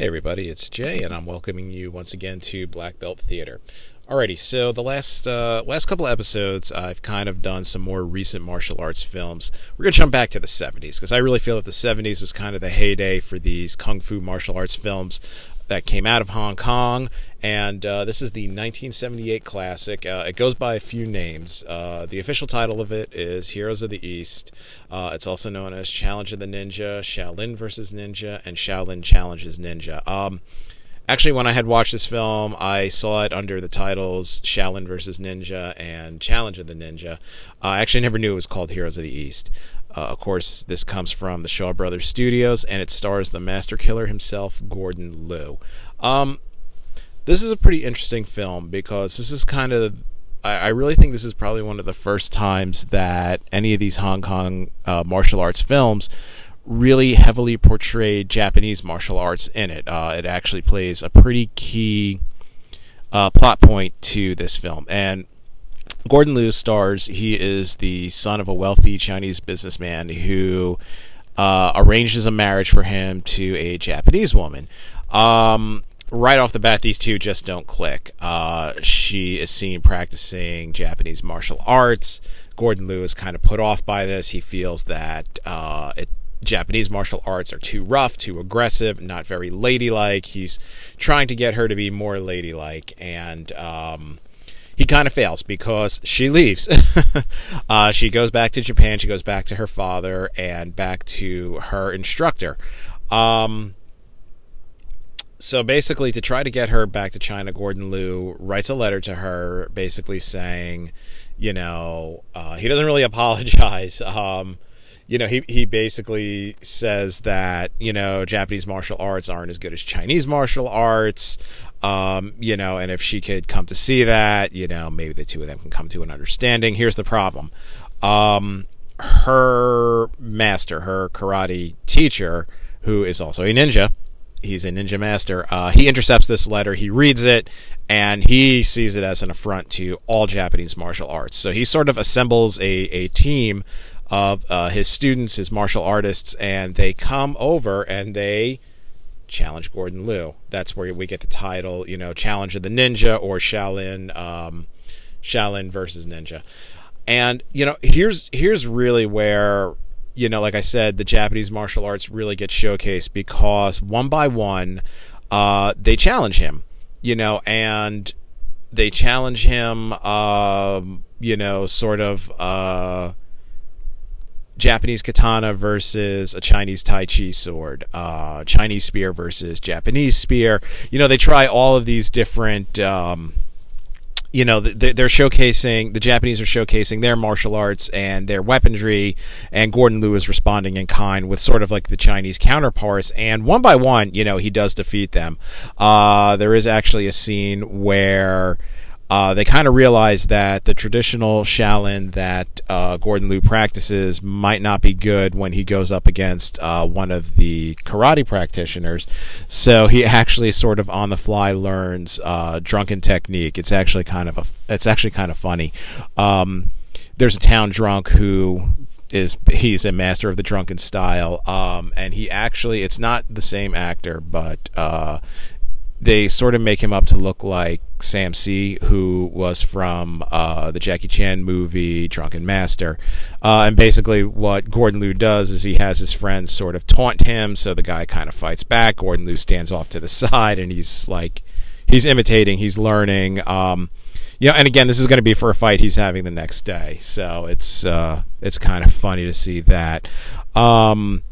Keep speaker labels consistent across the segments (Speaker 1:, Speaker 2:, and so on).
Speaker 1: Hey everybody, it's Jay, and I'm welcoming you once again to Black Belt Theater. Alrighty, so the last uh, last couple of episodes, I've kind of done some more recent martial arts films. We're gonna jump back to the '70s because I really feel that the '70s was kind of the heyday for these kung fu martial arts films that came out of Hong Kong, and uh, this is the 1978 classic. Uh, it goes by a few names. Uh, the official title of it is Heroes of the East. Uh, it's also known as Challenge of the Ninja, Shaolin versus Ninja, and Shaolin Challenges Ninja. Um, actually, when I had watched this film, I saw it under the titles Shaolin versus Ninja and Challenge of the Ninja. I actually never knew it was called Heroes of the East. Uh, of course, this comes from the Shaw Brothers Studios, and it stars the master killer himself, Gordon Liu. Um, this is a pretty interesting film because this is kind of. I, really think this is probably one of the first times that any of these Hong Kong uh, martial arts films really heavily portrayed Japanese martial arts in it. Uh, it actually plays a pretty key uh, plot point to this film. And Gordon Liu stars. He is the son of a wealthy Chinese businessman who uh, arranges a marriage for him to a Japanese woman. Um, right off the bat, these two just don't click. Uh, she is seen practicing Japanese martial arts. Gordon Liu is kind of put off by this. He feels that uh, it, Japanese martial arts are too rough, too aggressive, not very ladylike. He's trying to get her to be more ladylike, and um, he kind of fails because she leaves. uh, she goes back to Japan. She goes back to her father and back to her instructor. Um, so basically, to try to get her back to China, Gordon Liu writes a letter to her, basically saying, you know, uh, he doesn't really apologize. Um, you know, he he basically says that you know Japanese martial arts aren't as good as Chinese martial arts. Um, you know, and if she could come to see that, you know, maybe the two of them can come to an understanding. Here's the problem. Um, her master, her karate teacher, who is also a ninja, he's a ninja master. Uh, he intercepts this letter, he reads it, and he sees it as an affront to all Japanese martial arts. So he sort of assembles a, a team of uh, his students, his martial artists, and they come over and they challenge Gordon Liu. That's where we get the title, you know, Challenge of the Ninja or Shaolin, um, Shaolin versus Ninja. And you know, here's here's really where you know, like I said, the Japanese martial arts really get showcased because one by one, uh, they challenge him, you know, and they challenge him, uh, you know, sort of. Uh, Japanese katana versus a Chinese Tai Chi sword, uh, Chinese spear versus Japanese spear. You know, they try all of these different. Um, you know, they're showcasing the Japanese are showcasing their martial arts and their weaponry, and Gordon Liu is responding in kind with sort of like the Chinese counterparts. And one by one, you know, he does defeat them. Uh, there is actually a scene where uh, they kind of realize that the traditional Shaolin that uh, Gordon Liu practices might not be good when he goes up against uh, one of the karate practitioners. So he actually sort of on the fly learns uh, drunken technique. It's actually kind of a, it's actually kind of funny. Um, there's a town drunk who is he's a master of the drunken style um, and he actually it's not the same actor but uh, they sort of make him up to look like Sam Seed, who was from uh, the Jackie Chan movie Drunken Master. Uh, and basically, what Gordon Liu does is he has his friends sort of taunt him, so the guy kind of fights back. Gordon Liu stands off to the side, and he's like, he's imitating, he's learning. Um, you know, and again, this is going to be for a fight he's having the next day, so it's uh, it's kind of funny to see that. Um,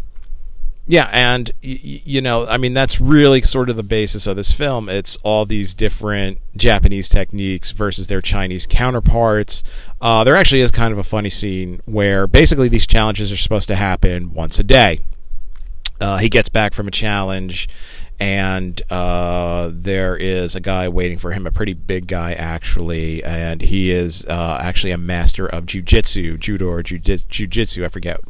Speaker 1: yeah, and y- you know, I mean, that's really sort of the basis of this film. It's all these different Japanese techniques versus their Chinese counterparts. Uh, there actually is kind of a funny scene where basically these challenges are supposed to happen once a day. Uh, he gets back from a challenge, and uh, there is a guy waiting for him, a pretty big guy actually, and he is uh, actually a master of jujitsu, judo or jujitsu, I forget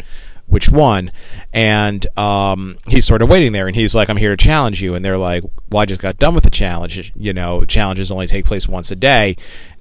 Speaker 1: which one. And um, he's sort of waiting there, and he's like, "I'm here to challenge you." And they're like, "Well, I just got done with the challenge. You know, challenges only take place once a day."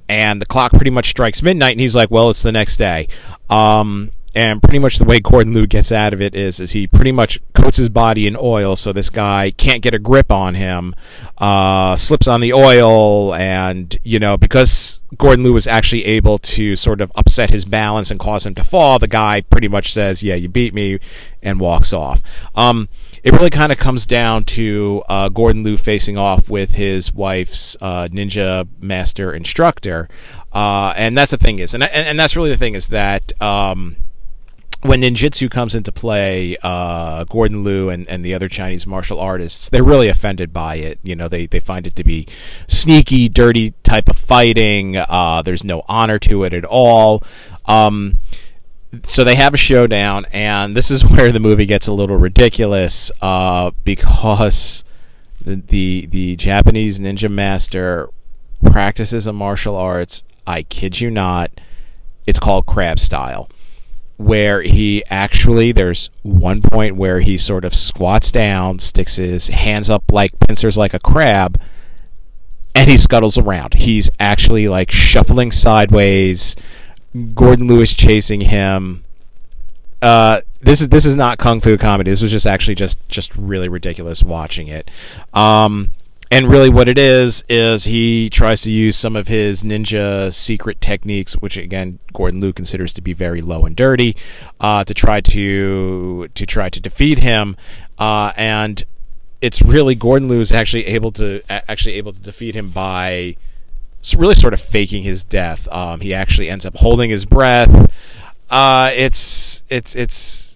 Speaker 1: And the clock pretty much strikes midnight, and he's like, "Well, it's the next day." Um, and pretty much the way Gordon Liu gets out of it is is he pretty much coats his body in oil so this guy can't get a grip on him, uh, slips on the oil, and you know because Gordon Liu was actually able to sort of upset his balance and cause him to fall, the guy pretty much says, "Yeah, you beat me," and walks off. Um, it really kind of comes down to uh, Gordon Liu facing off with his wife's uh, ninja master instructor, uh, and that's the thing is, and, and, and that's really the thing is that. Um, when ninjutsu comes into play, uh, Gordon Liu and, and the other Chinese martial artists, they're really offended by it. You know, they, they find it to be sneaky, dirty type of fighting. Uh, there's no honor to it at all. Um, so they have a showdown, and this is where the movie gets a little ridiculous uh, because the, the the Japanese ninja master practices a martial arts. I kid you not, it's called crab style, where he actually there's one point where he sort of squats down, sticks his hands up like pincers like a crab, and he scuttles around. He's actually like shuffling sideways Gordon Liu's chasing him. Uh, this is this is not kung fu comedy. This was just actually just just really ridiculous watching it. Um, and really, what it is is he tries to use some of his ninja secret techniques, which again Gordon Liu considers to be very low and dirty, uh, to try to to try to defeat him. Uh, and it's really Gordon Liu is actually able to actually able to defeat him by really sort of faking his death. Um, he actually ends up holding his breath. Uh, it's it's it's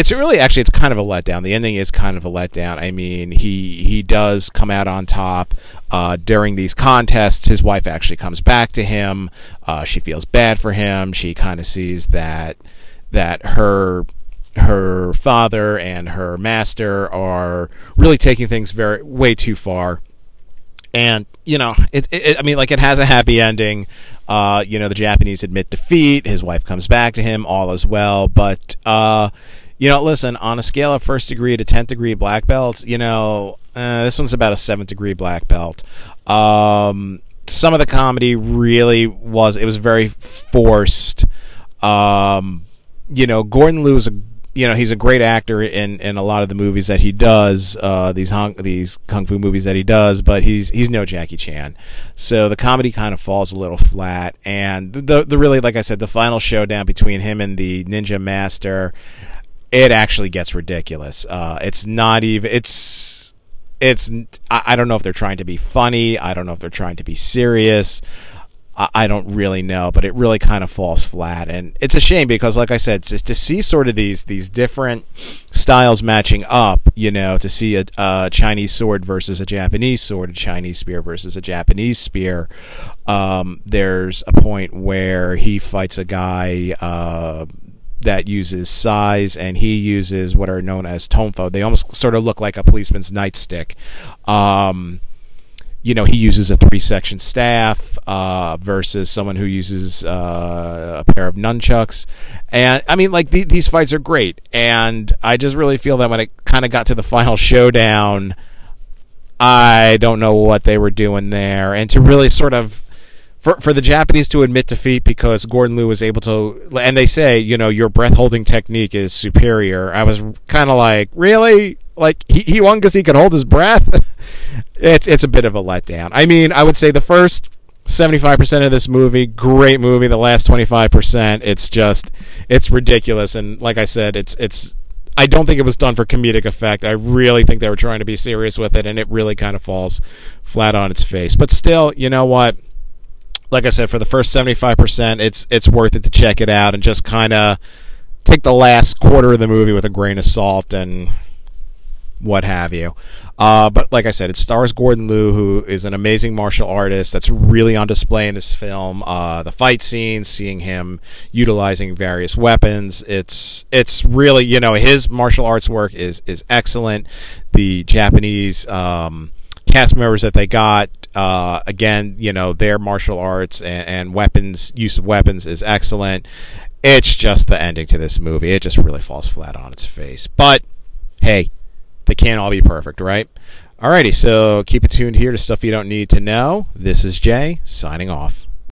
Speaker 1: it's really actually it's kind of a letdown. The ending is kind of a letdown. I mean, he he does come out on top uh, during these contests. His wife actually comes back to him. Uh, she feels bad for him. She kind of sees that that her her father and her master are really taking things very way too far and you know it, it, i mean like it has a happy ending uh, you know the japanese admit defeat his wife comes back to him all as well but uh, you know listen on a scale of first degree to 10th degree black belt you know uh, this one's about a 7th degree black belt. Um, some of the comedy really was it was very forced. Um, you know gordon liu is a you know he's a great actor in in a lot of the movies that he does uh, these hung, these kung fu movies that he does but he's he's no Jackie Chan. So the comedy kind of falls a little flat and the the really like I said the final showdown between him and the ninja master it actually gets ridiculous uh, it's not even it's it's I, I don't know if they're trying to be funny I don't know if they're trying to be serious I don't really know, but it really kind of falls flat, and it's a shame because, like I said, just to see sort of these these different styles matching up, you know, to see a, a Chinese sword versus a Japanese sword, a Chinese spear versus a Japanese spear. Um, there's a point where he fights a guy. Uh, that uses sais, and he uses what are known as tonfa. They almost sort of look like a policeman's nightstick. Um, you know, he uses a three section staff uh, versus someone who uses uh, a pair of nunchucks. And I mean, like, the, these fights are great. And I just really feel that when it kind of got to the final showdown, I don't know what they were doing there. And to really sort of. For, for the Japanese to admit defeat because Gordon Liu was able to, and they say, you know, your breath holding technique is superior. I was kind of like, really? Like he, he won because he could hold his breath. it's it's a bit of a letdown. I mean, I would say the first 75% of this movie, great movie. The last 25%, it's just it's ridiculous and like I said, it's it's I don't think it was done for comedic effect. I really think they were trying to be serious with it and it really kind of falls flat on its face. But still, you know what? Like I said, for the first 75%, it's it's worth it to check it out and just kind of take the last quarter of the movie with a grain of salt and what have you. Uh, but like I said, it stars Gordon Liu, who is an amazing martial artist that's really on display in this film. Uh, the fight scenes, seeing him utilizing various weapons, it's it's really you know his martial arts work is is excellent. The Japanese um, cast members that they got, uh, again, you know their martial arts and, and weapons use of weapons is excellent. It's just the ending to this movie; it just really falls flat on its face. But hey they can't all be perfect, right? Alrighty, so keep it tuned here to stuff you don't need to know. This is Jay, signing off.